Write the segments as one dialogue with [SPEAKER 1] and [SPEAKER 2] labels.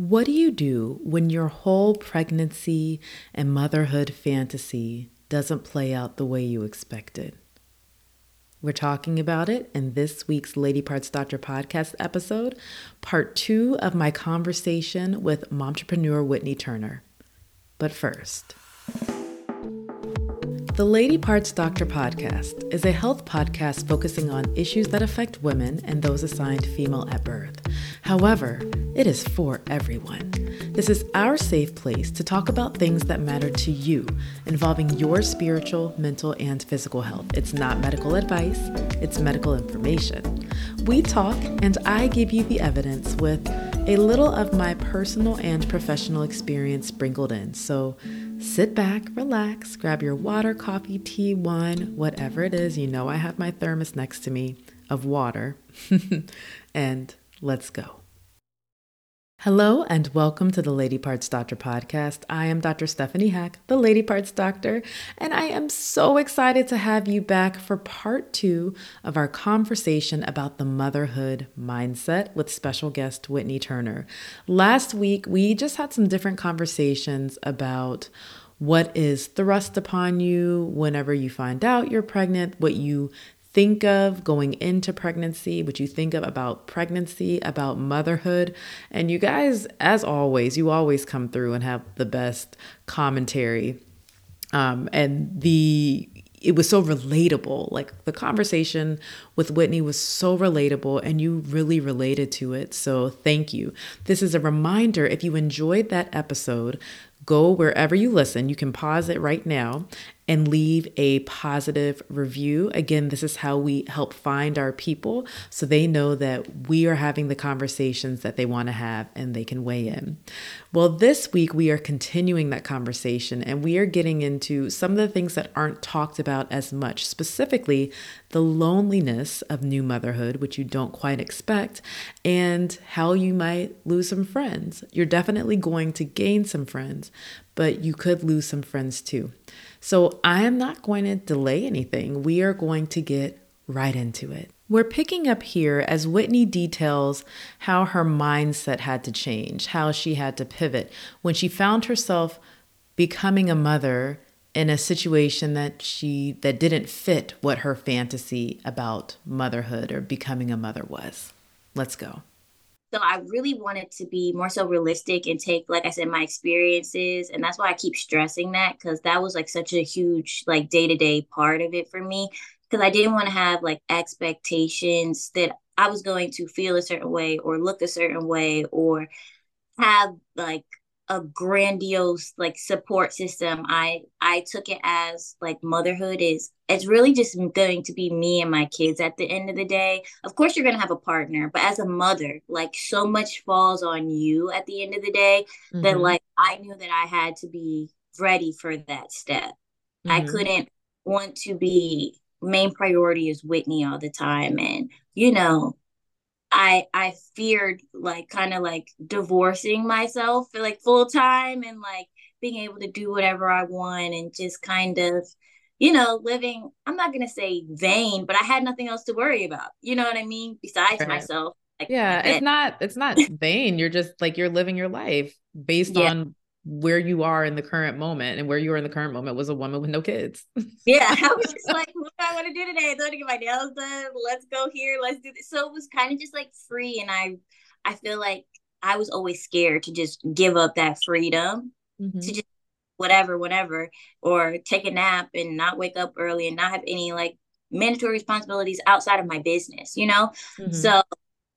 [SPEAKER 1] What do you do when your whole pregnancy and motherhood fantasy doesn't play out the way you expected? We're talking about it in this week's Lady Parts Doctor podcast episode, part two of my conversation with entrepreneur Whitney Turner. But first, the Lady Parts Doctor podcast is a health podcast focusing on issues that affect women and those assigned female at birth. However, it is for everyone. This is our safe place to talk about things that matter to you, involving your spiritual, mental, and physical health. It's not medical advice, it's medical information. We talk, and I give you the evidence with a little of my personal and professional experience sprinkled in. So, Sit back, relax, grab your water, coffee, tea, wine, whatever it is. You know, I have my thermos next to me of water. and let's go. Hello and welcome to the Lady Parts Doctor podcast. I am Dr. Stephanie Hack, the Lady Parts Doctor, and I am so excited to have you back for part two of our conversation about the motherhood mindset with special guest Whitney Turner. Last week, we just had some different conversations about what is thrust upon you whenever you find out you're pregnant, what you think of going into pregnancy, what you think of about pregnancy, about motherhood. And you guys, as always, you always come through and have the best commentary. Um, and the it was so relatable. Like the conversation with Whitney was so relatable and you really related to it. So thank you. This is a reminder if you enjoyed that episode, go wherever you listen. You can pause it right now and leave a positive review. Again, this is how we help find our people so they know that we are having the conversations that they want to have and they can weigh in. Well, this week we are continuing that conversation and we are getting into some of the things that aren't talked about as much, specifically the loneliness of new motherhood, which you don't quite expect, and how you might lose some friends. You're definitely going to gain some friends, but you could lose some friends too. So I am not going to delay anything. We are going to get right into it. We're picking up here as Whitney details how her mindset had to change, how she had to pivot when she found herself becoming a mother in a situation that she that didn't fit what her fantasy about motherhood or becoming a mother was. Let's go.
[SPEAKER 2] So I really wanted to be more so realistic and take, like I said, my experiences. And that's why I keep stressing that because that was like such a huge, like day to day part of it for me. Because I didn't want to have like expectations that I was going to feel a certain way or look a certain way or have like a grandiose like support system i i took it as like motherhood is it's really just going to be me and my kids at the end of the day of course you're going to have a partner but as a mother like so much falls on you at the end of the day mm-hmm. that like i knew that i had to be ready for that step mm-hmm. i couldn't want to be main priority is whitney all the time and you know I I feared like kind of like divorcing myself for like full time and like being able to do whatever I want and just kind of you know living I'm not going to say vain but I had nothing else to worry about. You know what I mean besides right. myself.
[SPEAKER 1] Like, yeah, it's not it's not vain. You're just like you're living your life based yeah. on where you are in the current moment and where you are in the current moment was a woman with no kids.
[SPEAKER 2] yeah. I was just like, what do I want to do today? I want to get my nails done. Let's go here. Let's do this. So it was kind of just like free. And I I feel like I was always scared to just give up that freedom mm-hmm. to just whatever, whatever, or take a nap and not wake up early and not have any like mandatory responsibilities outside of my business, you know? Mm-hmm. So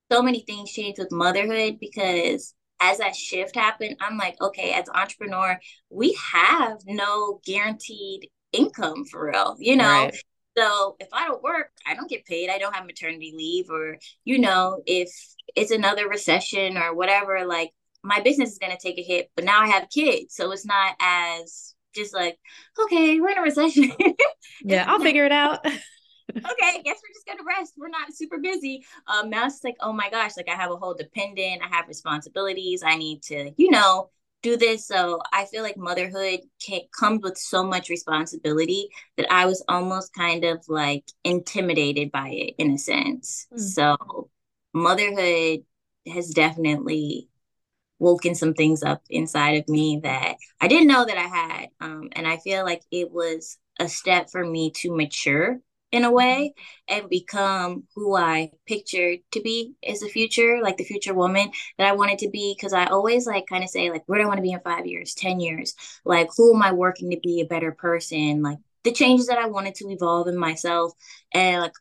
[SPEAKER 2] so many things changed with motherhood because as that shift happened, I'm like, okay, as entrepreneur, we have no guaranteed income for real, you know? Right. So if I don't work, I don't get paid. I don't have maternity leave, or, you know, if it's another recession or whatever, like my business is going to take a hit, but now I have kids. So it's not as just like, okay, we're in a recession.
[SPEAKER 1] yeah, I'll figure it out.
[SPEAKER 2] okay, guess we're just gonna rest. We're not super busy. Um, now it's like, oh my gosh, like I have a whole dependent, I have responsibilities, I need to, you know, do this. So I feel like motherhood can, comes with so much responsibility that I was almost kind of like intimidated by it in a sense. Mm. So motherhood has definitely woken some things up inside of me that I didn't know that I had. Um, and I feel like it was a step for me to mature in a way and become who I pictured to be as the future, like the future woman that I wanted to be. Cause I always like kind of say, like, where do I want to be in five years, 10 years? Like, who am I working to be a better person? Like, the changes that I wanted to evolve in myself. And like,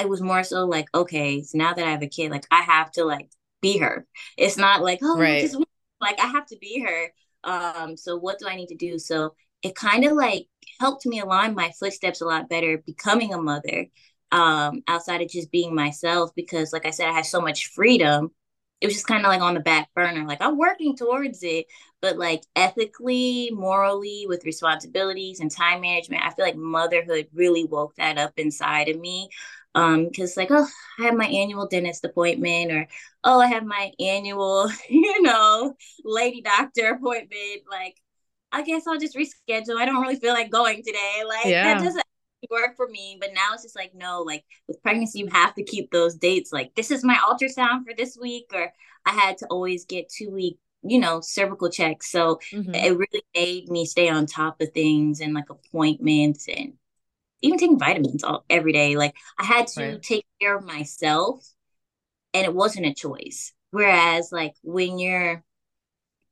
[SPEAKER 2] it was more so like, okay, so now that I have a kid, like, I have to like be her. It's not like, oh, right. just like I have to be her. Um, so what do I need to do? So it kind of like helped me align my footsteps a lot better becoming a mother um, outside of just being myself because like i said i had so much freedom. It was just kind of like on the back burner like i'm working towards it but like ethically morally with responsibilities and time management i feel like motherhood really woke that up inside of me um because like oh i have my annual dentist appointment or oh i have my annual you know lady doctor appointment like I guess I'll just reschedule. I don't really feel like going today. Like yeah. that doesn't work for me. But now it's just like, no, like with pregnancy, you have to keep those dates. Like this is my ultrasound for this week, or I had to always get two week, you know, cervical checks. So mm-hmm. it really made me stay on top of things and like appointments and even taking vitamins all every day. Like I had to right. take care of myself and it wasn't a choice. Whereas like when you're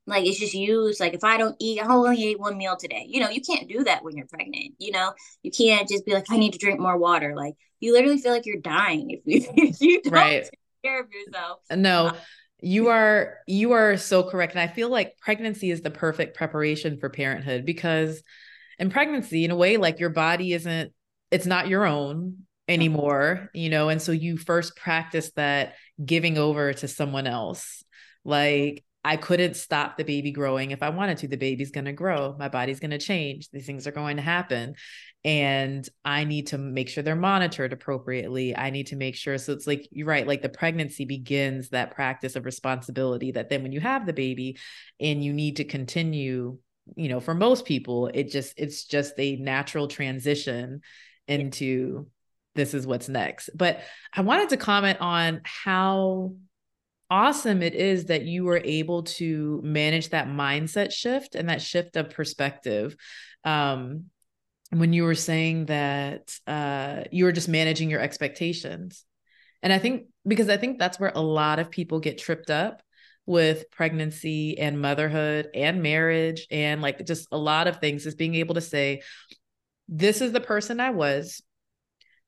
[SPEAKER 2] like it's just used like if I don't eat, I only ate one meal today. You know, you can't do that when you're pregnant. You know, you can't just be like, I need to drink more water. Like you literally feel like you're dying if you if you don't right. take care of yourself.
[SPEAKER 1] No. Um, you are you are so correct and i feel like pregnancy is the perfect preparation for parenthood because in pregnancy in a way like your body isn't it's not your own anymore you know and so you first practice that giving over to someone else like I couldn't stop the baby growing if I wanted to. The baby's going to grow. My body's going to change. These things are going to happen. And I need to make sure they're monitored appropriately. I need to make sure. So it's like, you're right, like the pregnancy begins that practice of responsibility that then when you have the baby and you need to continue, you know, for most people, it just, it's just a natural transition into this is what's next. But I wanted to comment on how awesome it is that you were able to manage that mindset shift and that shift of perspective. Um, when you were saying that uh, you were just managing your expectations. And i think because i think that's where a lot of people get tripped up with pregnancy and motherhood and marriage and like just a lot of things is being able to say this is the person i was.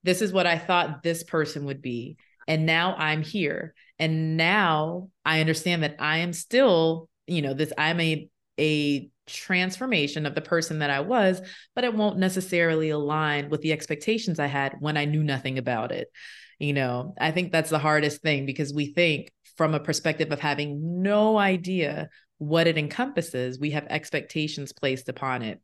[SPEAKER 1] This is what i thought this person would be. And now i'm here and now I understand that I am still, you know, this I'm a a transformation of the person that I was, but it won't necessarily align with the expectations I had when I knew nothing about it. You know, I think that's the hardest thing because we think from a perspective of having no idea what it encompasses, we have expectations placed upon it.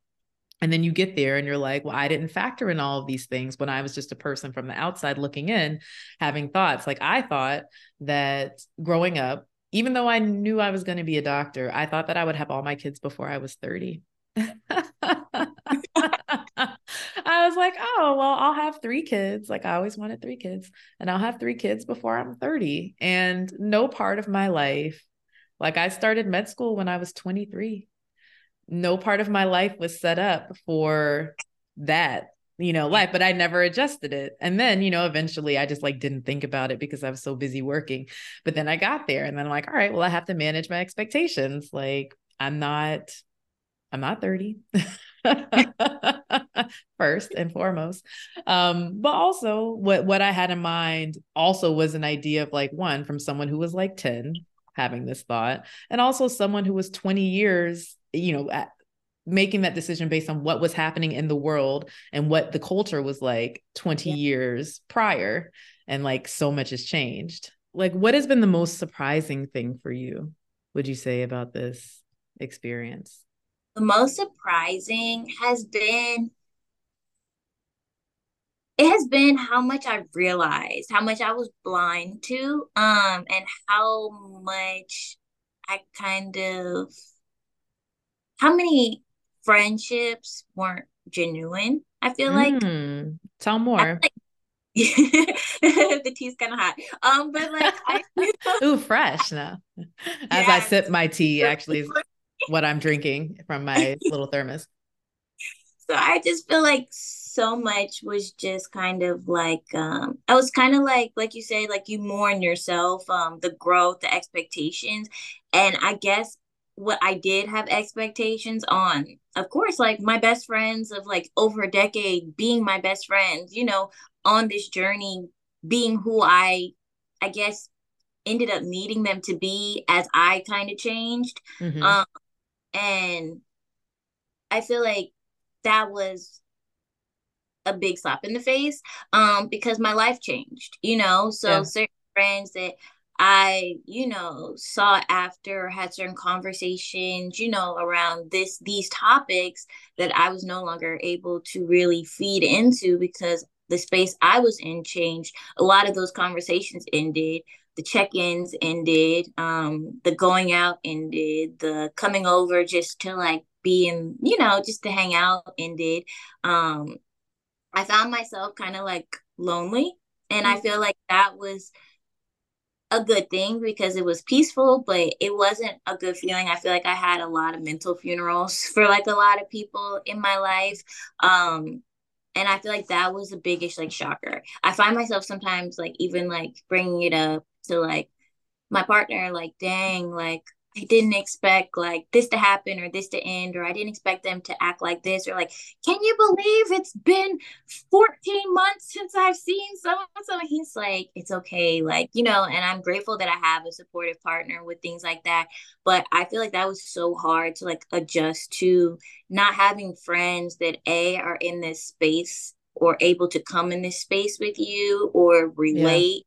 [SPEAKER 1] And then you get there and you're like, well, I didn't factor in all of these things when I was just a person from the outside looking in, having thoughts. Like I thought that growing up, even though I knew I was going to be a doctor, I thought that I would have all my kids before I was 30. I was like, oh, well, I'll have three kids. Like I always wanted three kids, and I'll have three kids before I'm 30. And no part of my life, like I started med school when I was 23 no part of my life was set up for that you know life but i never adjusted it. And then you know eventually i just like didn't think about it because i was so busy working. But then i got there and then i'm like all right well i have to manage my expectations. Like i'm not i'm not 30 first and foremost. Um but also what what i had in mind also was an idea of like one from someone who was like 10 having this thought and also someone who was 20 years you know making that decision based on what was happening in the world and what the culture was like 20 yeah. years prior. And like so much has changed. Like what has been the most surprising thing for you would you say about this experience?
[SPEAKER 2] The most surprising has been it has been how much I've realized, how much I was blind to, um, and how much I kind of how many friendships weren't genuine. I feel like
[SPEAKER 1] mm, tell more.
[SPEAKER 2] Like, the tea's kind of hot. Um, but like, I,
[SPEAKER 1] ooh, fresh now. As I sip my tea, actually, is what I'm drinking from my little thermos.
[SPEAKER 2] So I just feel like so much was just kind of like um I was kind of like like you say like you mourn yourself um the growth the expectations and I guess what I did have expectations on of course like my best friends of like over a decade being my best friends you know on this journey being who I I guess ended up needing them to be as I kind of changed mm-hmm. um and I feel like that was a big slap in the face um because my life changed you know so yeah. certain friends that I, you know, sought after had certain conversations, you know, around this these topics that I was no longer able to really feed into because the space I was in changed. A lot of those conversations ended. The check-ins ended. Um, the going out ended. The coming over just to like being, you know, just to hang out ended. Um, I found myself kind of like lonely. And. I feel like that was a good thing because it was peaceful, but it wasn't a good feeling. I feel like I had a lot of mental funerals for like a lot of people in my life. Um, and I feel like that was the biggest like shocker. I find myself sometimes like even like bringing it up to like my partner, like, dang, like I didn't expect like this to happen or this to end, or I didn't expect them to act like this, or like, can you believe it's been 14 months since I've seen someone? so? He's like, it's okay, like, you know, and I'm grateful that I have a supportive partner with things like that. But I feel like that was so hard to like adjust to not having friends that A are in this space or able to come in this space with you or relate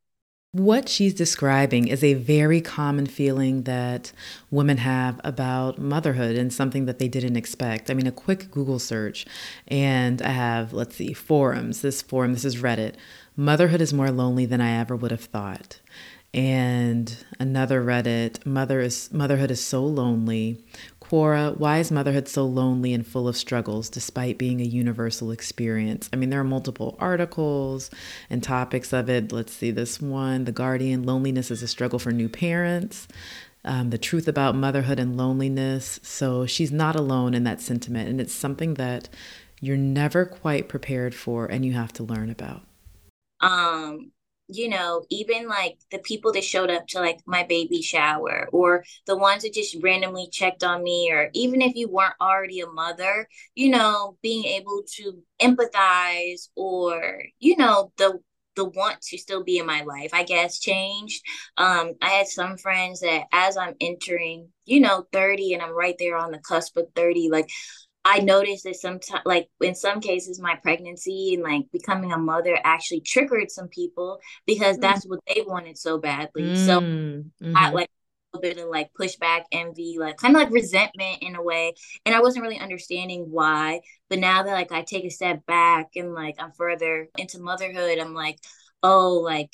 [SPEAKER 1] what she's describing is a very common feeling that women have about motherhood and something that they didn't expect. I mean, a quick Google search, and I have, let's see, forums. This forum, this is Reddit. Motherhood is more lonely than I ever would have thought. And another Reddit, mother is motherhood is so lonely. Quora, why is motherhood so lonely and full of struggles despite being a universal experience? I mean, there are multiple articles and topics of it. Let's see this one The Guardian Loneliness is a Struggle for New Parents. Um, the truth about motherhood and loneliness. So she's not alone in that sentiment. And it's something that you're never quite prepared for and you have to learn about.
[SPEAKER 2] Um, you know, even like the people that showed up to like my baby shower or the ones that just randomly checked on me, or even if you weren't already a mother, you know, being able to empathize or, you know, the the want to still be in my life, I guess, changed. Um, I had some friends that as I'm entering, you know, 30 and I'm right there on the cusp of 30, like I noticed that sometimes, like in some cases, my pregnancy and like becoming a mother actually triggered some people because mm. that's what they wanted so badly. Mm. So mm-hmm. I like a bit of like pushback, envy, like kind of like resentment in a way. And I wasn't really understanding why. But now that like I take a step back and like I'm further into motherhood, I'm like, oh, like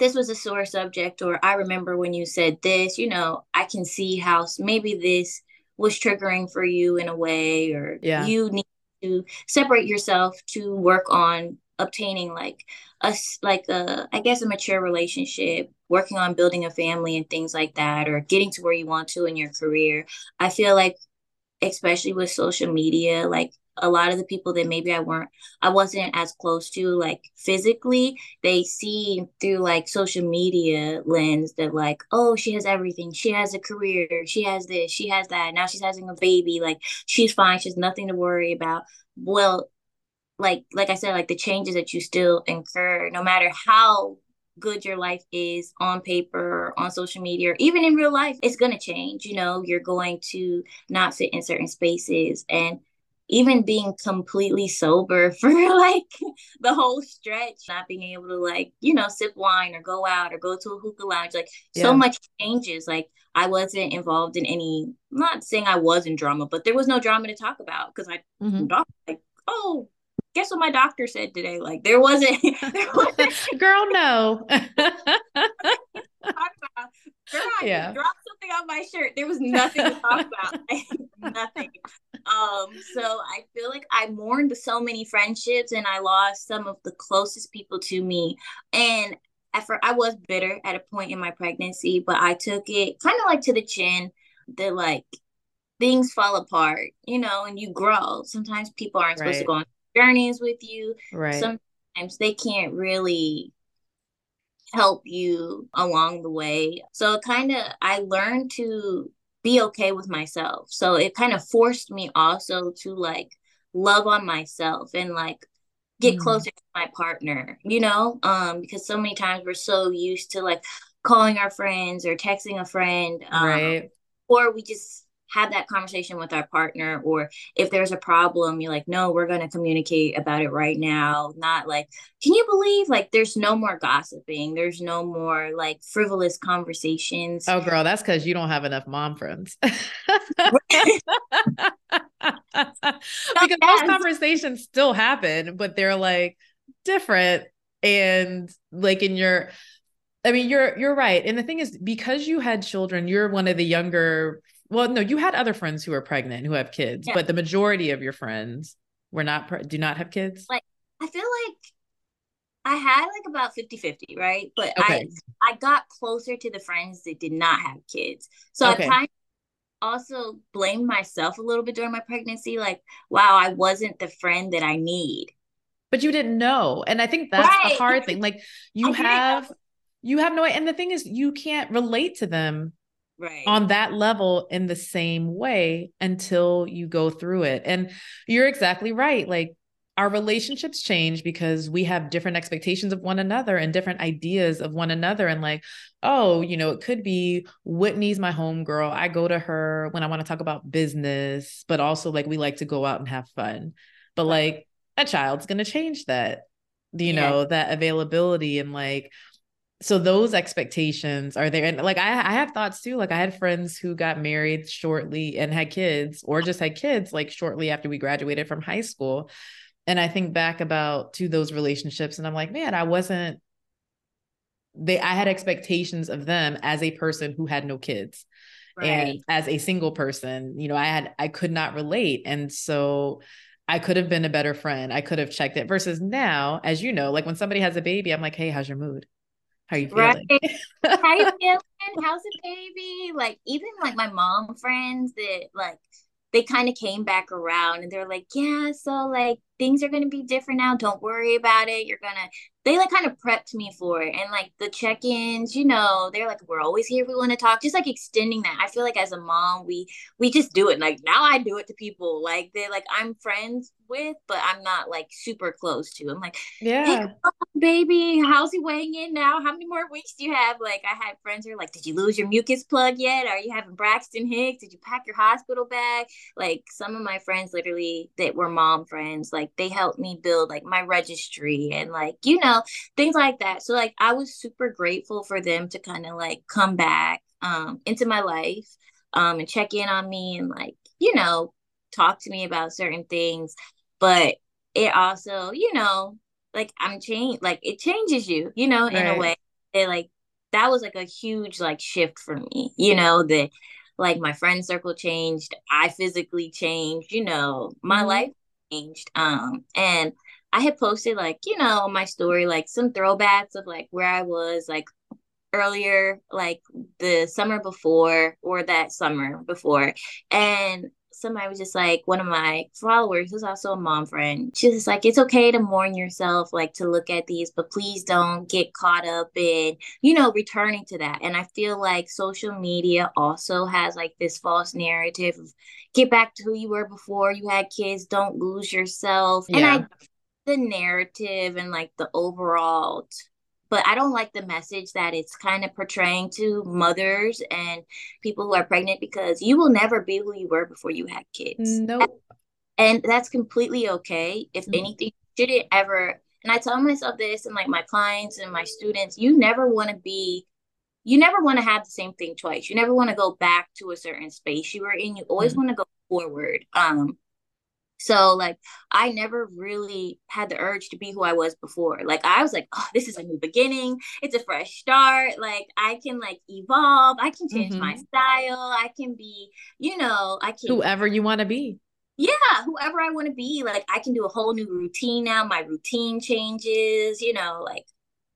[SPEAKER 2] this was a sore subject, or I remember when you said this, you know, I can see how maybe this was triggering for you in a way or yeah. you need to separate yourself to work on obtaining like a like a i guess a mature relationship working on building a family and things like that or getting to where you want to in your career i feel like especially with social media like a lot of the people that maybe I weren't I wasn't as close to like physically they see through like social media lens that like oh she has everything. She has a career. She has this. She has that. Now she's having a baby. Like she's fine. She's nothing to worry about. Well like like I said like the changes that you still incur no matter how good your life is on paper on social media or even in real life it's going to change. You know you're going to not fit in certain spaces. And even being completely sober for like the whole stretch, not being able to like, you know, sip wine or go out or go to a hookah lounge, like yeah. so much changes. Like I wasn't involved in any, not saying I was in drama, but there was no drama to talk about because I mm-hmm. like, oh, guess what my doctor said today? Like there wasn't, there
[SPEAKER 1] wasn't girl, no.
[SPEAKER 2] Girl, I yeah. dropped something on my shirt. There was nothing to talk about. nothing. So I feel like I mourned so many friendships and I lost some of the closest people to me. And at first, I was bitter at a point in my pregnancy, but I took it kind of like to the chin that like things fall apart, you know, and you grow. Sometimes people aren't supposed right. to go on journeys with you.
[SPEAKER 1] Right.
[SPEAKER 2] Sometimes they can't really help you along the way. So kind of I learned to be okay with myself. So it kind of forced me also to like love on myself and like get mm. closer to my partner, you know? Um because so many times we're so used to like calling our friends or texting a friend um,
[SPEAKER 1] right
[SPEAKER 2] or we just have that conversation with our partner or if there's a problem you're like no we're going to communicate about it right now. Not like can you believe like there's no more gossiping there's no more like frivolous conversations?
[SPEAKER 1] Oh girl that's because you don't have enough mom friends. Because those conversations still happen but they're like different and like in your I mean, you're you're right. And the thing is, because you had children, you're one of the younger well, no, you had other friends who are pregnant who have kids, yeah. but the majority of your friends were not pre- do not have kids.
[SPEAKER 2] Like I feel like I had like about 50-50, right? But okay. I I got closer to the friends that did not have kids. So okay. I kind of also blamed myself a little bit during my pregnancy like wow, I wasn't the friend that I need.
[SPEAKER 1] But you didn't know. And I think that's right. the hard thing. Like you I have you have no and the thing is you can't relate to them
[SPEAKER 2] right.
[SPEAKER 1] on that level in the same way until you go through it. And you're exactly right like our relationships change because we have different expectations of one another and different ideas of one another and like oh you know it could be whitney's my home girl. I go to her when i want to talk about business but also like we like to go out and have fun. But like a child's going to change that you yeah. know that availability and like so those expectations are there and like I, I have thoughts too like i had friends who got married shortly and had kids or just had kids like shortly after we graduated from high school and i think back about to those relationships and i'm like man i wasn't they i had expectations of them as a person who had no kids right. and as a single person you know i had i could not relate and so I could have been a better friend. I could have checked it versus now, as you know, like when somebody has a baby, I'm like, hey, how's your mood? How you feeling? Right.
[SPEAKER 2] How you feeling? How's the baby? Like even like my mom friends that like they kind of came back around and they're like, yeah, so like things are gonna be different now. Don't worry about it. You're gonna they like kind of prepped me for it and like the check-ins you know they're like we're always here if we want to talk just like extending that i feel like as a mom we we just do it like now i do it to people like they're like i'm friends with but i'm not like super close to i'm like
[SPEAKER 1] yeah hey,
[SPEAKER 2] baby how's he weighing in now how many more weeks do you have like i had friends who are like did you lose your mucus plug yet are you having braxton hicks did you pack your hospital bag like some of my friends literally that were mom friends like they helped me build like my registry and like you know things like that. So like I was super grateful for them to kind of like come back um into my life um and check in on me and like, you know, talk to me about certain things. But it also, you know, like I'm changed like it changes you, you know, in a way. It like that was like a huge like shift for me, you know, that like my friend circle changed, I physically changed, you know, my mm-hmm. life changed. Um and I had posted like, you know, my story, like some throwbacks of like where I was like earlier, like the summer before or that summer before. And somebody was just like one of my followers who's also a mom friend. She's just like it's okay to mourn yourself like to look at these but please don't get caught up in you know returning to that. And i feel like social media also has like this false narrative of get back to who you were before you had kids. Don't lose yourself. Yeah. and i the narrative and like the overall but I don't like the message that it's kind of portraying to mothers and people who are pregnant because you will never be who you were before you had kids.
[SPEAKER 1] No. Nope.
[SPEAKER 2] And that's completely okay. If mm-hmm. anything, shouldn't ever and I tell myself this and like my clients and my students, you never want to be you never want to have the same thing twice. You never want to go back to a certain space you were in. You always mm-hmm. want to go forward. Um so like I never really had the urge to be who I was before. Like I was like, oh, this is a new beginning. It's a fresh start. Like I can like evolve. I can change mm-hmm. my style. I can be, you know, I can
[SPEAKER 1] whoever you want to be.
[SPEAKER 2] yeah, whoever I want to be. Like I can do a whole new routine now. My routine changes, you know, like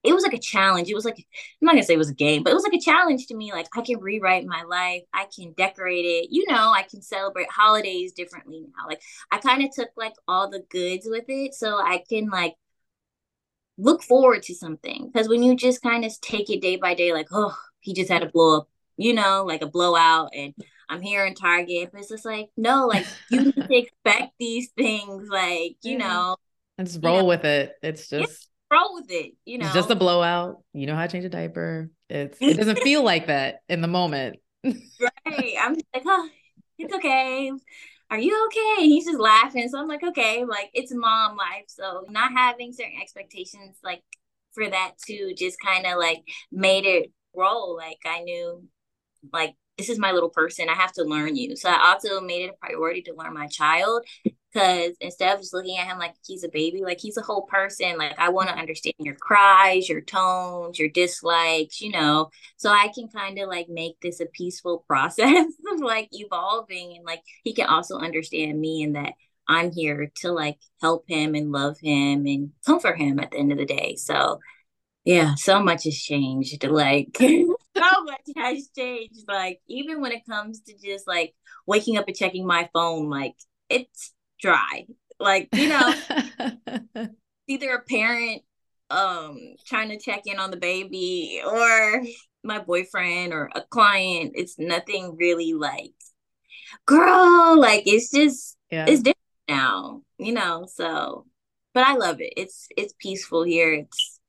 [SPEAKER 2] it was like a challenge. It was like I'm not gonna say it was a game, but it was like a challenge to me. Like I can rewrite my life. I can decorate it. You know, I can celebrate holidays differently now. Like I kind of took like all the goods with it, so I can like look forward to something. Because when you just kind of take it day by day, like oh, he just had a blow up, you know, like a blowout, and I'm here in Target, but it's just like no, like you need to expect these things, like you mm-hmm. know,
[SPEAKER 1] and just roll you know, with it. It's just
[SPEAKER 2] roll with it. You know,
[SPEAKER 1] it's just a blowout. You know how to change a diaper. It's it doesn't feel like that in the moment.
[SPEAKER 2] right. I'm like, oh, it's okay. Are you okay? And he's just laughing. So I'm like, okay, like it's mom life. So not having certain expectations like for that too just kind of like made it roll. Like I knew like this is my little person. I have to learn you. So I also made it a priority to learn my child because instead of just looking at him like he's a baby, like he's a whole person. Like I want to understand your cries, your tones, your dislikes, you know, so I can kind of like make this a peaceful process of like evolving and like he can also understand me and that I'm here to like help him and love him and comfort him at the end of the day. So yeah, so much has changed. Like so much has changed. Like even when it comes to just like waking up and checking my phone, like it's dry. Like, you know, either a parent um trying to check in on the baby or my boyfriend or a client. It's nothing really like girl, like it's just yeah. it's different now, you know. So but I love it. It's it's peaceful here. It's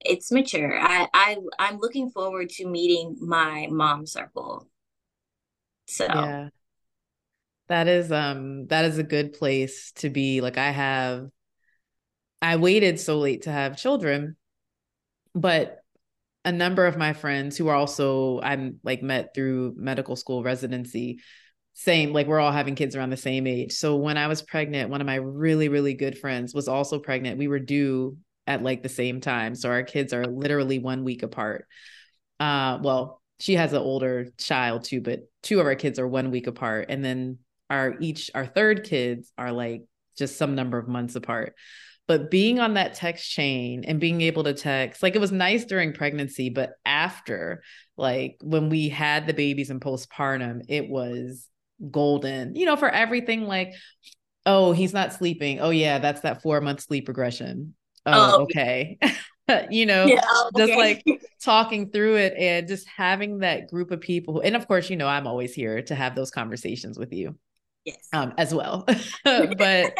[SPEAKER 2] it's mature. I I I'm looking forward to meeting my mom circle. So
[SPEAKER 1] yeah that is um that is a good place to be like i have i waited so late to have children but a number of my friends who are also i'm like met through medical school residency same like we're all having kids around the same age. So when i was pregnant one of my really really good friends was also pregnant. We were due at like the same time. So our kids are literally one week apart. Uh well she has an older child too but two of our kids are one week apart. And then our each our third kids are like just some number of months apart. But being on that text chain and being able to text like it was nice during pregnancy but after like when we had the babies in postpartum it was golden. You know for everything like oh he's not sleeping. Oh yeah that's that 4 month sleep regression. Oh, oh okay. You know, yeah, okay. just like talking through it and just having that group of people. And of course, you know, I'm always here to have those conversations with you
[SPEAKER 2] yes.
[SPEAKER 1] um as well. But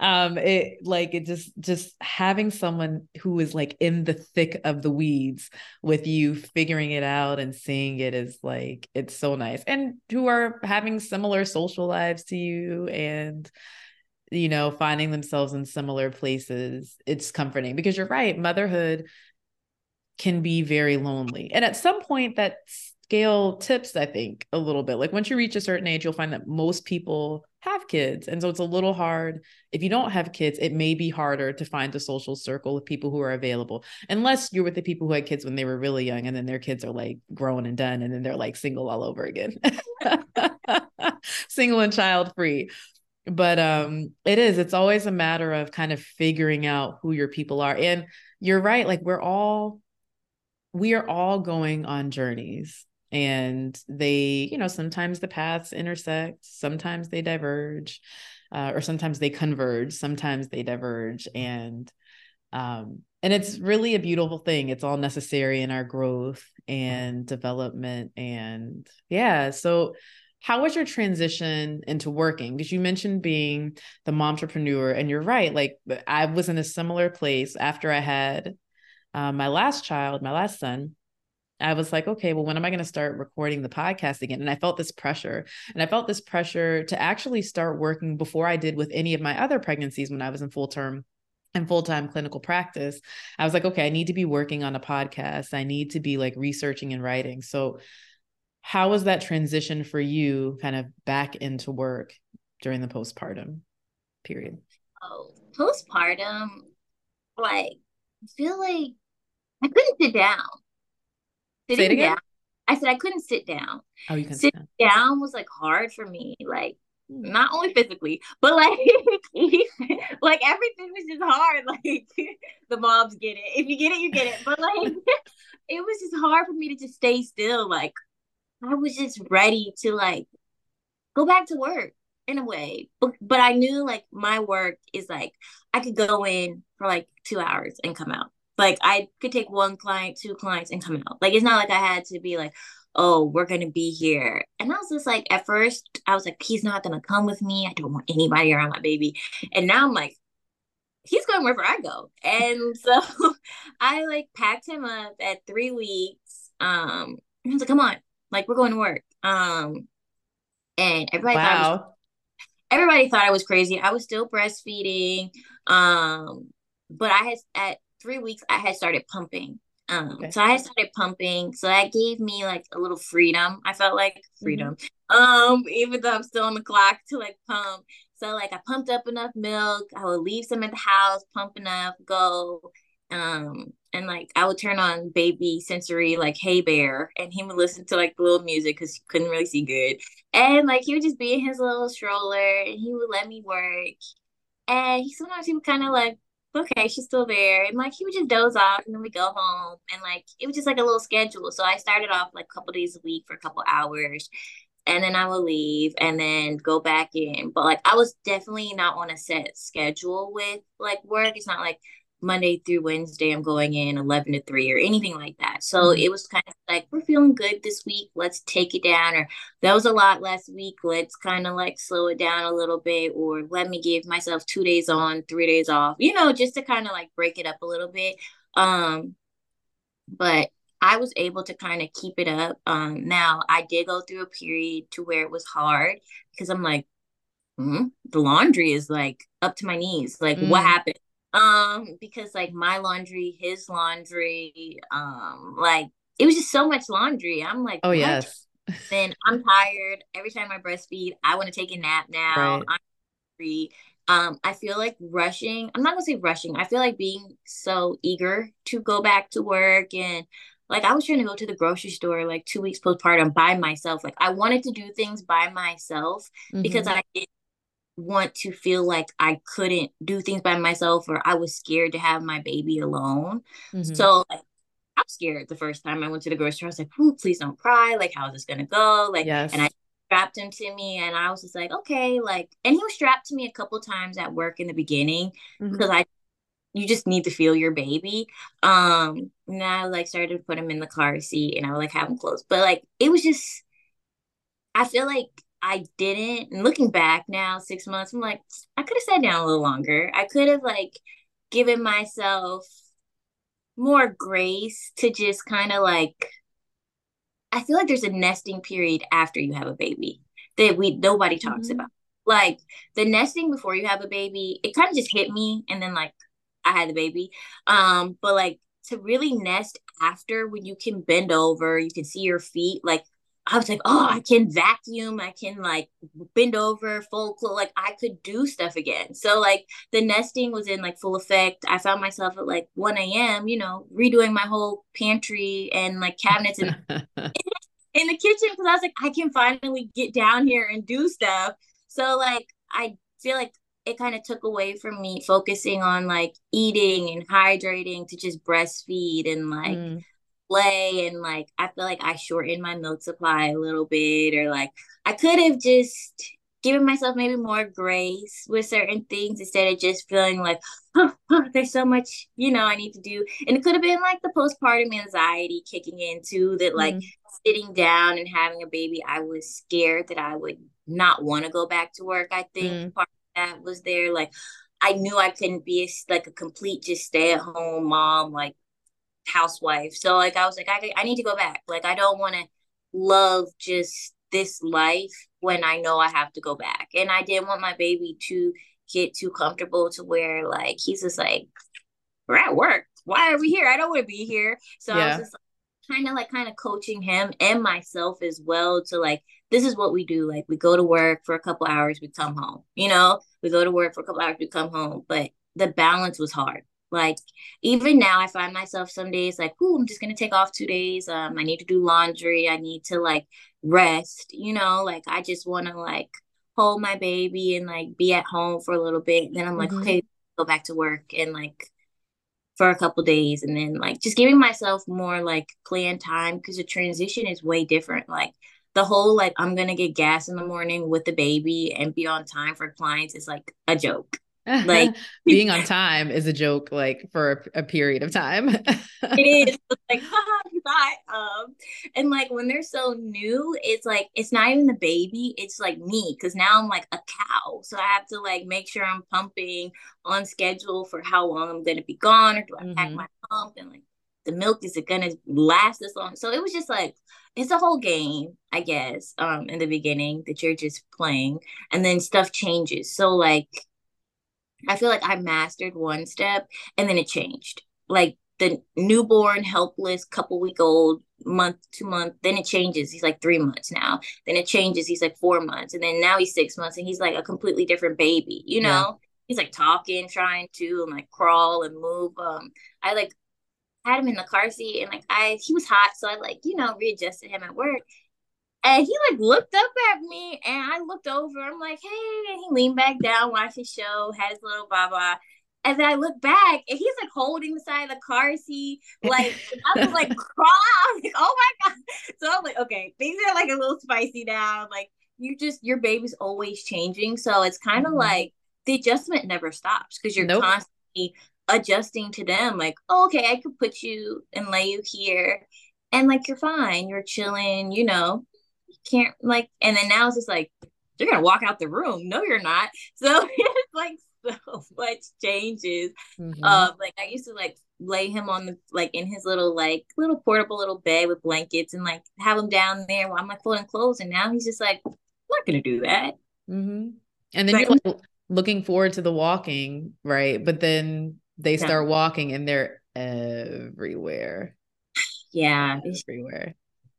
[SPEAKER 1] um it like it just just having someone who is like in the thick of the weeds with you figuring it out and seeing it is like it's so nice. And who are having similar social lives to you and you know finding themselves in similar places it's comforting because you're right motherhood can be very lonely. And at some point that's scale tips, I think, a little bit. Like once you reach a certain age, you'll find that most people have kids. And so it's a little hard. If you don't have kids, it may be harder to find a social circle of people who are available, unless you're with the people who had kids when they were really young and then their kids are like grown and done and then they're like single all over again. single and child free. But um it is, it's always a matter of kind of figuring out who your people are. And you're right, like we're all we are all going on journeys and they you know sometimes the paths intersect sometimes they diverge uh, or sometimes they converge sometimes they diverge and um and it's really a beautiful thing. It's all necessary in our growth and development and yeah so how was your transition into working? Because you mentioned being the entrepreneur and you're right like i was in a similar place after i had uh, my last child my last son I was like, okay, well, when am I going to start recording the podcast again? And I felt this pressure. And I felt this pressure to actually start working before I did with any of my other pregnancies when I was in full term and full-time clinical practice. I was like, okay, I need to be working on a podcast. I need to be like researching and writing. So how was that transition for you kind of back into work during the postpartum period?
[SPEAKER 2] Oh, postpartum, like I feel like I couldn't sit down
[SPEAKER 1] Sitting Say it again.
[SPEAKER 2] Down, I said I couldn't sit down.
[SPEAKER 1] Oh, you can
[SPEAKER 2] sit down. down was like hard for me. Like not only physically, but like like everything was just hard. Like the mobs get it. If you get it, you get it. But like it was just hard for me to just stay still. Like I was just ready to like go back to work in a way. But but I knew like my work is like I could go in for like two hours and come out. Like I could take one client, two clients, and come out. Like it's not like I had to be like, oh, we're gonna be here. And I was just like, at first, I was like, he's not gonna come with me. I don't want anybody around my baby. And now I'm like, he's going wherever I go. And so I like packed him up at three weeks. Um, and I was like, come on, like we're going to work. Um, and everybody wow. thought was, everybody thought I was crazy. I was still breastfeeding. Um, but I had at three weeks I had started pumping. Um, okay. so I started pumping. So that gave me like a little freedom. I felt like freedom. Mm-hmm. Um, even though I'm still on the clock to like pump. So like I pumped up enough milk. I would leave some at the house, pump enough, go. Um, and like I would turn on baby sensory like Hey Bear, and he would listen to like little music because he couldn't really see good. And like he would just be in his little stroller, and he would let me work. And he sometimes he would kind of like okay, she's still there. And like he would just doze off and then we go home. And like it was just like a little schedule. So I started off like a couple days a week for a couple hours. And then I would leave and then go back in. But like I was definitely not on a set schedule with like work. It's not like Monday through Wednesday, I'm going in 11 to 3 or anything like that. So mm-hmm. it was kind of like, we're feeling good this week. Let's take it down. Or that was a lot last week. Let's kind of like slow it down a little bit. Or let me give myself two days on, three days off, you know, just to kind of like break it up a little bit. Um, but I was able to kind of keep it up. Um, now I did go through a period to where it was hard because I'm like, mm-hmm, the laundry is like up to my knees. Like, mm. what happened? Um because like my laundry his laundry um like it was just so much laundry i'm like
[SPEAKER 1] oh what? yes
[SPEAKER 2] then i'm tired every time i breastfeed i want to take a nap now right. i'm free um i feel like rushing i'm not gonna say rushing i feel like being so eager to go back to work and like I was trying to go to the grocery store like two weeks postpartum by myself. Like I wanted to do things by myself mm-hmm. because I didn't want to feel like I couldn't do things by myself or I was scared to have my baby alone. Mm-hmm. So like I'm scared the first time I went to the grocery store. I was like, oh, please don't cry. Like, how is this gonna go? Like, yes. and I strapped him to me and I was just like, okay, like, and he was strapped to me a couple times at work in the beginning mm-hmm. because I you just need to feel your baby. Um, and I like started to put him in the car seat and I would like have him close. But like it was just I feel like I didn't. And looking back now, six months, I'm like, I could have sat down a little longer. I could have like given myself more grace to just kind of like I feel like there's a nesting period after you have a baby that we nobody talks mm-hmm. about. Like the nesting before you have a baby, it kind of just hit me and then like I had the baby. Um, but like to really nest after when you can bend over, you can see your feet, like I was like, oh, I can vacuum, I can like bend over, fold clothes, like I could do stuff again. So like the nesting was in like full effect. I found myself at like 1 a.m., you know, redoing my whole pantry and like cabinets and in the kitchen because I was like, I can finally get down here and do stuff. So like I feel like it kind of took away from me focusing on like eating and hydrating to just breastfeed and like mm play and like I feel like I shortened my milk supply a little bit or like I could have just given myself maybe more grace with certain things instead of just feeling like oh, oh, there's so much you know I need to do and it could have been like the postpartum anxiety kicking in too that like mm. sitting down and having a baby I was scared that I would not want to go back to work I think mm. part of that was there like I knew I couldn't be a, like a complete just stay at home mom like housewife. So like I was like I I need to go back. Like I don't want to love just this life when I know I have to go back. And I didn't want my baby to get too comfortable to where like he's just like we're at work. Why are we here? I don't want to be here. So yeah. I was just like, kind of like kind of coaching him and myself as well to like this is what we do like we go to work for a couple hours we come home you know we go to work for a couple hours we come home but the balance was hard like even now, I find myself some days like, "Ooh, I'm just gonna take off two days. Um, I need to do laundry. I need to like rest. You know, like I just want to like hold my baby and like be at home for a little bit. Then I'm like, mm-hmm. okay, go back to work and like for a couple days and then like just giving myself more like planned time because the transition is way different. Like the whole like I'm gonna get gas in the morning with the baby and be on time for clients is like a joke
[SPEAKER 1] like being on time is a joke like for a, a period of time.
[SPEAKER 2] It is. It's like you thought um and like when they're so new it's like it's not even the baby it's like me because now i'm like a cow. So i have to like make sure i'm pumping on schedule for how long i'm gonna be gone or do i mm-hmm. pack my pump and like the milk is it gonna last this long? So it was just like it's a whole game i guess um in the beginning that you're just playing and then stuff changes. So like I feel like I mastered one step and then it changed. Like the newborn, helpless, couple week old, month to month, then it changes. He's like three months now. Then it changes. He's like four months. And then now he's six months and he's like a completely different baby, you know? Yeah. He's like talking, trying to and like crawl and move. Um, I like had him in the car seat and like I he was hot, so I like, you know, readjusted him at work. And he like looked up at me and I looked over. I'm like, hey, and he leaned back down, watched his show, had his little blah blah. And then I look back and he's like holding the side of the car seat. Like I was like crying. Like, oh my God. So I'm like, okay, things are like a little spicy now. Like you just your baby's always changing. So it's kind of mm-hmm. like the adjustment never stops because you're nope. constantly adjusting to them. Like, oh, okay, I could put you and lay you here. And like you're fine, you're chilling, you know can't like and then now it's just like you're gonna walk out the room. No you're not. So it's like so much changes. Mm-hmm. um like i used to like lay him on the like in his little like little portable little bed with blankets and like have him down there while i'm like folding clothes and now he's just like i'm not gonna do that.
[SPEAKER 1] Mm-hmm. and then but, you're like looking forward to the walking right? But then they start yeah. walking and they're everywhere.
[SPEAKER 2] Yeah.
[SPEAKER 1] Everywhere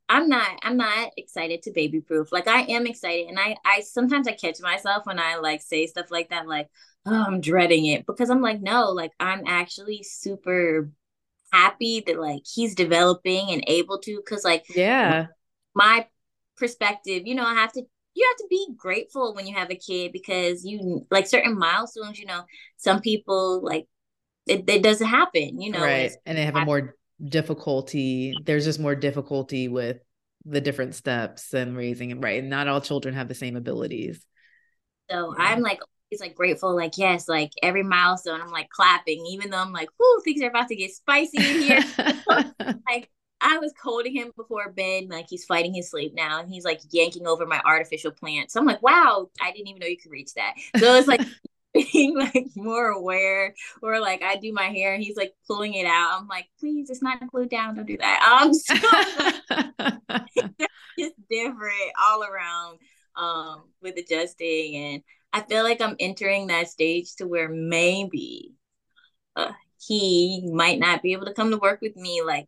[SPEAKER 2] I'm not I'm not excited to baby proof. Like I am excited and I I sometimes I catch myself when I like say stuff like that like oh, I'm dreading it because I'm like no, like I'm actually super happy that like he's developing and able to cuz like
[SPEAKER 1] yeah.
[SPEAKER 2] My perspective, you know, I have to you have to be grateful when you have a kid because you like certain milestones, you know, some people like it, it doesn't happen, you know.
[SPEAKER 1] Right. And they have a more difficulty there's just more difficulty with the different steps and raising it right and not all children have the same abilities
[SPEAKER 2] so yeah. i'm like it's like grateful like yes like every milestone i'm like clapping even though i'm like whoo things are about to get spicy in here like I was holding him before bed, like he's fighting his sleep now, and he's like yanking over my artificial plant. So I'm like, wow, I didn't even know you could reach that. So it's like being like more aware or like I do my hair and he's like pulling it out. I'm like, please, it's not glued down. Don't do that. Um, so it's different all around um with adjusting and I feel like I'm entering that stage to where maybe uh, he might not be able to come to work with me like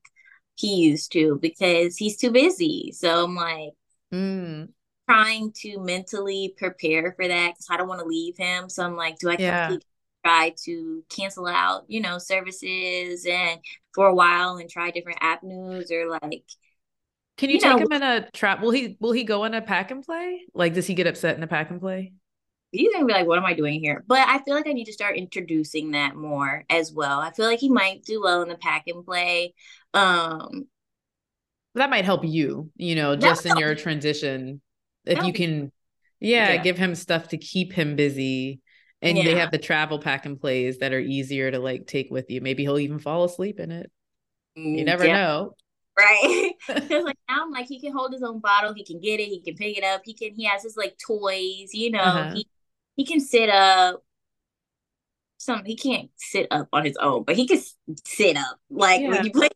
[SPEAKER 2] he used to because he's too busy. So I'm like,
[SPEAKER 1] mm
[SPEAKER 2] trying to mentally prepare for that because I don't want to leave him. So I'm like, do I yeah. try to cancel out, you know, services and for a while and try different avenues or like
[SPEAKER 1] can you, you take know, him in a trap? Will he will he go in a pack and play? Like does he get upset in a pack and play?
[SPEAKER 2] He's gonna be like, what am I doing here? But I feel like I need to start introducing that more as well. I feel like he might do well in the pack and play. Um
[SPEAKER 1] that might help you, you know, just in your transition if you can yeah, yeah, give him stuff to keep him busy and yeah. they have the travel pack and plays that are easier to like take with you. Maybe he'll even fall asleep in it. You mm, never yeah. know.
[SPEAKER 2] Right. Because like now i'm like he can hold his own bottle. He can get it. He can pick it up. He can he has his like toys you know. Uh-huh. he, he can sit up. Some he can't sit up on his own but he can sit up like when you play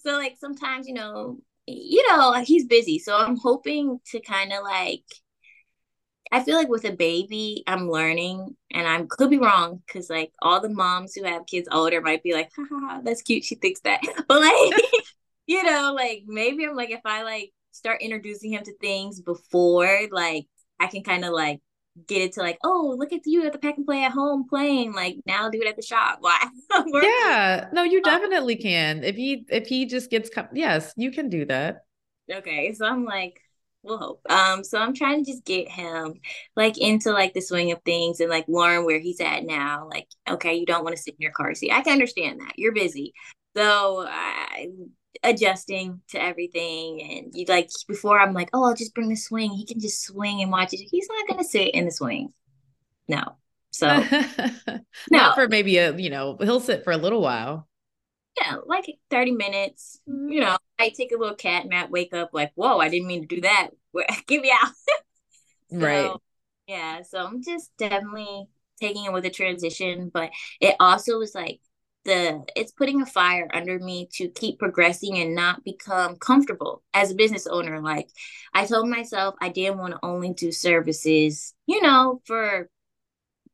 [SPEAKER 2] so like sometimes you know you know, he's busy. So I'm hoping to kind of like I feel like with a baby, I'm learning, and I could be wrong because like all the moms who have kids older might be like, ha, ha, ha, that's cute. She thinks that, but like, you know, like maybe I'm like if I like start introducing him to things before, like I can kind of like get it to like, oh, look at you at the pack and play at home playing. Like now do it at the shop. Why?
[SPEAKER 1] yeah, no, you um, definitely can. If he if he just gets yes, you can do that.
[SPEAKER 2] Okay, so I'm like, we'll hope. Um, so I'm trying to just get him like into like the swing of things and like learn where he's at now. Like, okay, you don't want to sit in your car seat. I can understand that. You're busy. So I adjusting to everything and you like before I'm like, oh, I'll just bring the swing. He can just swing and watch it. He's not gonna sit in the swing. No. So
[SPEAKER 1] not no. for maybe a, you know, he'll sit for a little while
[SPEAKER 2] yeah, like 30 minutes. Mm-hmm. You know, I take a little cat nap, wake up like, whoa, I didn't mean to do that. give me out.
[SPEAKER 1] so, right.
[SPEAKER 2] Yeah. So I'm just definitely taking it with a transition, but it also was like the it's putting a fire under me to keep progressing and not become comfortable as a business owner. Like I told myself I didn't want to only do services, you know, for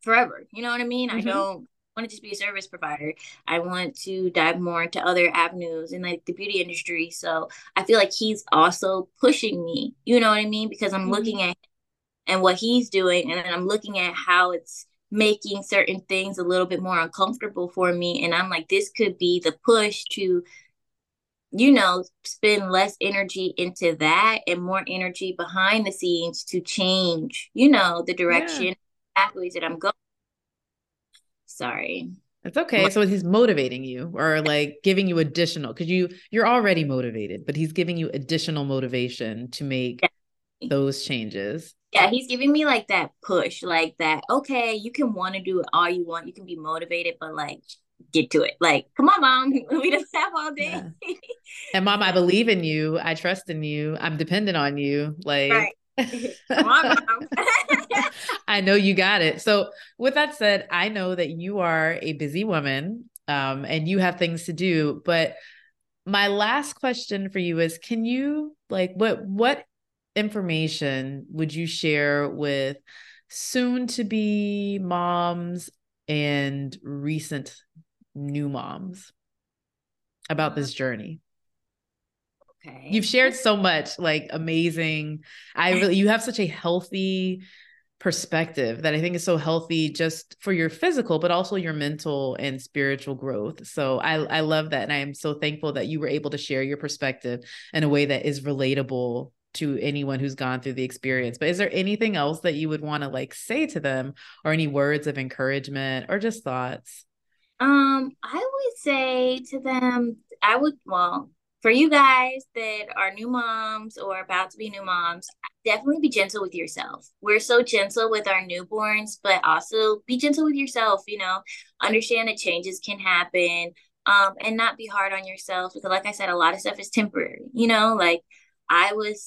[SPEAKER 2] forever. You know what I mean? Mm-hmm. I don't want to just be a service provider. I want to dive more into other avenues in like the beauty industry. So I feel like he's also pushing me. You know what I mean? Because I'm mm-hmm. looking at and what he's doing, and then I'm looking at how it's making certain things a little bit more uncomfortable for me. And I'm like, this could be the push to you know, spend less energy into that and more energy behind the scenes to change, you know, the direction yeah. pathways that I'm going Sorry.
[SPEAKER 1] It's okay. So he's motivating you or like giving you additional because you you're already motivated, but he's giving you additional motivation to make those changes.
[SPEAKER 2] Yeah, he's giving me like that push, like that, okay, you can want to do it all you want, you can be motivated, but like get to it. Like, come on, mom. We just have all day. Yeah.
[SPEAKER 1] And mom, I believe in you. I trust in you. I'm dependent on you. Like right. I know you got it. So, with that said, I know that you are a busy woman um, and you have things to do. But my last question for you is can you, like, what, what information would you share with soon to be moms and recent new moms about uh-huh. this journey? Okay. You've shared so much, like amazing. I really, you have such a healthy perspective that I think is so healthy just for your physical, but also your mental and spiritual growth. So I, I love that. And I am so thankful that you were able to share your perspective in a way that is relatable to anyone who's gone through the experience. But is there anything else that you would want to like say to them or any words of encouragement or just thoughts?
[SPEAKER 2] Um, I would say to them, I would, well, for you guys that are new moms or about to be new moms, definitely be gentle with yourself. We're so gentle with our newborns, but also be gentle with yourself, you know, understand that changes can happen um, and not be hard on yourself because, like I said, a lot of stuff is temporary, you know, like I was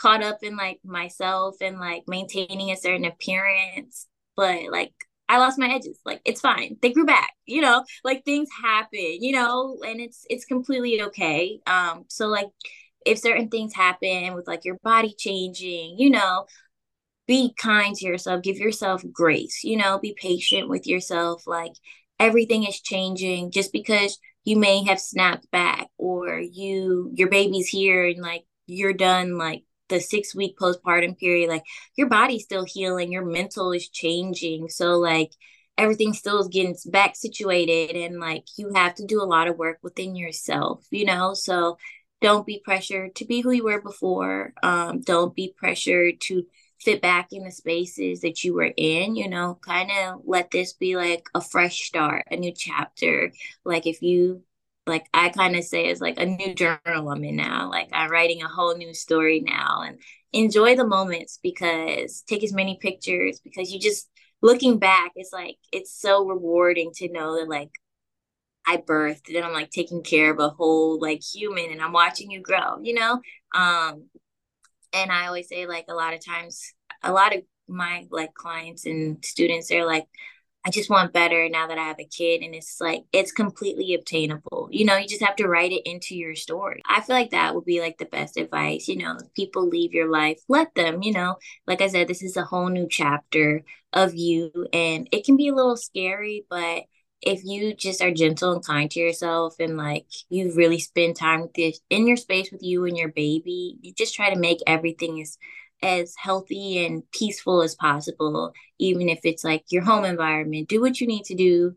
[SPEAKER 2] caught up in like myself and like maintaining a certain appearance, but like I lost my edges. Like it's fine. They grew back, you know, like things happen, you know, and it's it's completely okay. Um so like if certain things happen with like your body changing, you know, be kind to yourself, give yourself grace, you know, be patient with yourself like everything is changing just because you may have snapped back or you your baby's here and like you're done like the six week postpartum period, like your body's still healing, your mental is changing. So like everything still is getting back situated and like you have to do a lot of work within yourself, you know? So don't be pressured to be who you were before. Um, don't be pressured to fit back in the spaces that you were in, you know, kind of let this be like a fresh start, a new chapter. Like if you like I kind of say it's like a new journal in now. Like I'm writing a whole new story now and enjoy the moments because take as many pictures because you just looking back, it's like it's so rewarding to know that like I birthed and I'm like taking care of a whole like human and I'm watching you grow, you know? Um and I always say like a lot of times a lot of my like clients and students they're like I just want better now that I have a kid. And it's like, it's completely obtainable. You know, you just have to write it into your story. I feel like that would be like the best advice. You know, people leave your life, let them, you know, like I said, this is a whole new chapter of you. And it can be a little scary, but if you just are gentle and kind to yourself and like you really spend time with this in your space with you and your baby, you just try to make everything as as healthy and peaceful as possible, even if it's like your home environment. Do what you need to do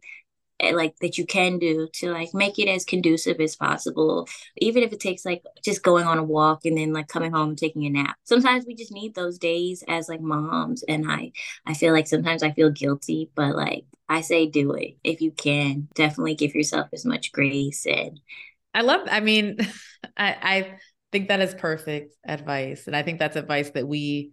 [SPEAKER 2] eh, like that you can do to like make it as conducive as possible even if it takes like just going on a walk and then like coming home and taking a nap sometimes we just need those days as like moms and i i feel like sometimes i feel guilty but like i say do it if you can definitely give yourself as much grace and
[SPEAKER 1] i love i mean i i think that is perfect advice and i think that's advice that we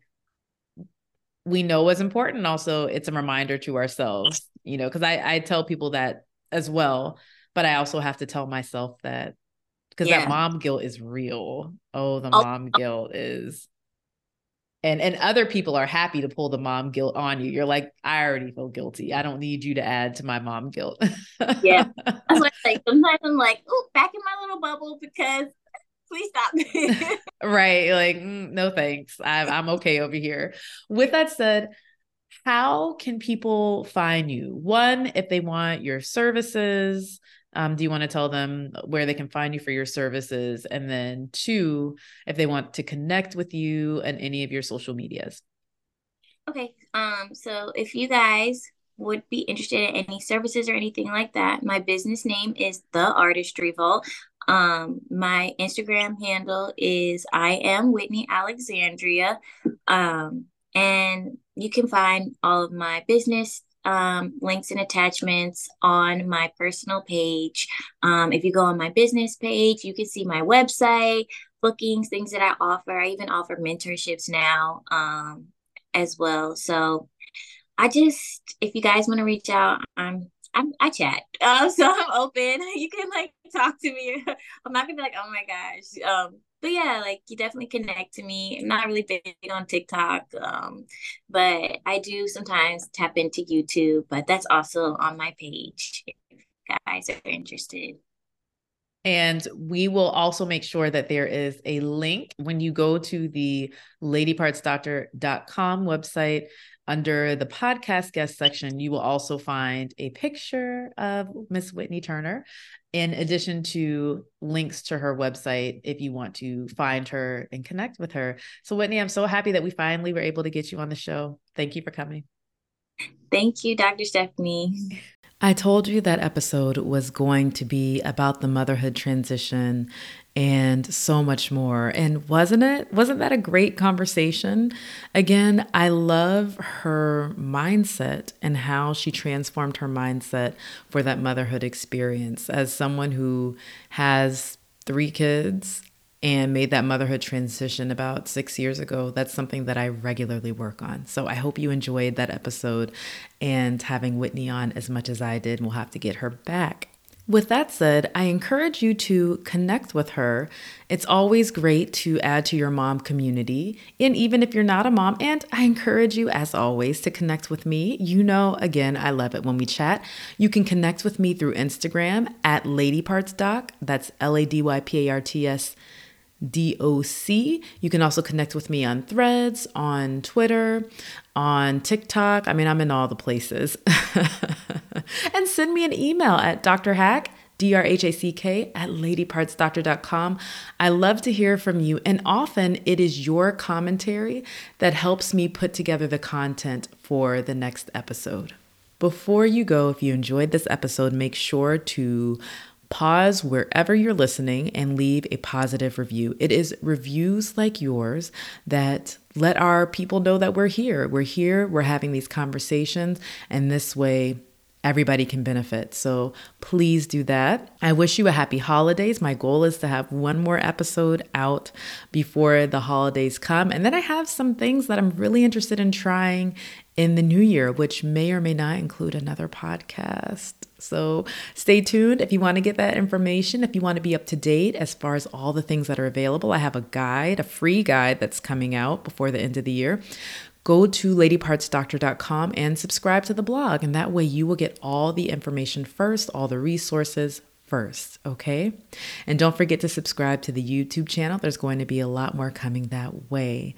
[SPEAKER 1] we know was important. Also, it's a reminder to ourselves, you know, because I, I tell people that as well, but I also have to tell myself that because yeah. that mom guilt is real. Oh, the oh. mom guilt is and and other people are happy to pull the mom guilt on you. You're like, I already feel guilty. I don't need you to add to my mom guilt.
[SPEAKER 2] yeah. That's what I say. Sometimes I'm like, oh, back in my little bubble because please stop me.
[SPEAKER 1] right. Like, mm, no thanks. I'm, I'm okay over here. With that said, how can people find you? One, if they want your services, um, do you want to tell them where they can find you for your services? And then two, if they want to connect with you and any of your social medias.
[SPEAKER 2] Okay. Um, so if you guys would be interested in any services or anything like that, my business name is The Artistry Vault. Um, my Instagram handle is I am Whitney Alexandria. Um, and you can find all of my business um, links and attachments on my personal page. Um, if you go on my business page, you can see my website, bookings, things that I offer. I even offer mentorships now um, as well. So I just, if you guys want to reach out, I'm I'm, i chat, uh, so I'm open. You can like talk to me. I'm not gonna be like, oh my gosh. Um, but yeah, like you definitely connect to me. I'm not really big on TikTok, um, but I do sometimes tap into YouTube. But that's also on my page if guys are interested.
[SPEAKER 1] And we will also make sure that there is a link when you go to the ladypartsdoctor.com website under the podcast guest section, you will also find a picture of Miss Whitney Turner, in addition to links to her website if you want to find her and connect with her. So, Whitney, I'm so happy that we finally were able to get you on the show. Thank you for coming.
[SPEAKER 2] Thank you, Dr. Stephanie.
[SPEAKER 1] I told you that episode was going to be about the motherhood transition and so much more. And wasn't it? Wasn't that a great conversation? Again, I love her mindset and how she transformed her mindset for that motherhood experience. As someone who has three kids and made that motherhood transition about six years ago, that's something that I regularly work on. So I hope you enjoyed that episode and having Whitney on as much as I did. We'll have to get her back. With that said, I encourage you to connect with her. It's always great to add to your mom community. And even if you're not a mom, and I encourage you, as always, to connect with me. You know, again, I love it when we chat. You can connect with me through Instagram at ladypartsdoc. That's L A D Y P A R T S DOC. You can also connect with me on threads, on Twitter, on TikTok. I mean, I'm in all the places. and send me an email at drhack, D R H A C K, at ladypartsdoctor.com. I love to hear from you. And often it is your commentary that helps me put together the content for the next episode. Before you go, if you enjoyed this episode, make sure to Pause wherever you're listening and leave a positive review. It is reviews like yours that let our people know that we're here. We're here, we're having these conversations, and this way everybody can benefit. So please do that. I wish you a happy holidays. My goal is to have one more episode out before the holidays come. And then I have some things that I'm really interested in trying in the new year, which may or may not include another podcast. So stay tuned if you want to get that information. If you want to be up to date as far as all the things that are available, I have a guide, a free guide that's coming out before the end of the year go to ladypartsdoctor.com and subscribe to the blog. And that way you will get all the information first, all the resources first, okay? And don't forget to subscribe to the YouTube channel. There's going to be a lot more coming that way.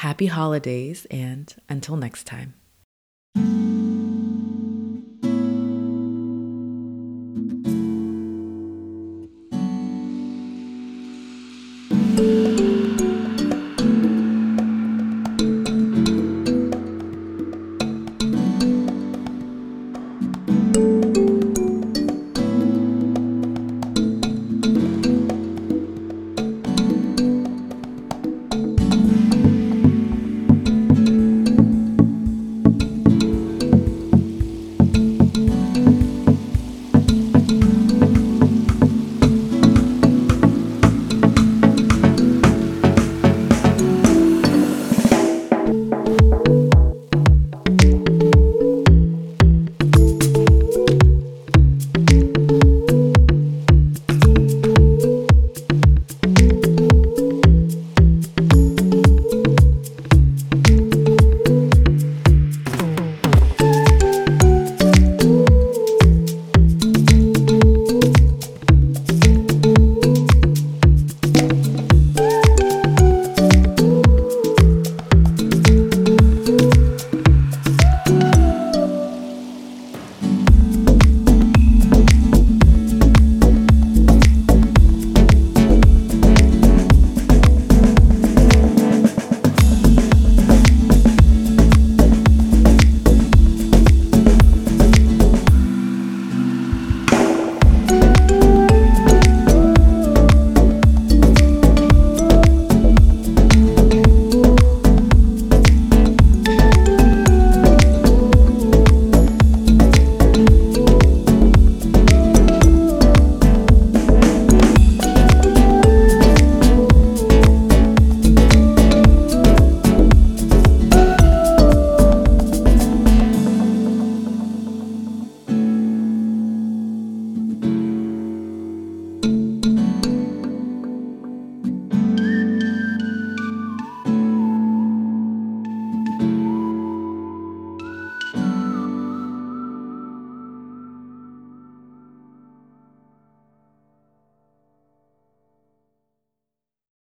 [SPEAKER 1] Happy holidays, and until next time.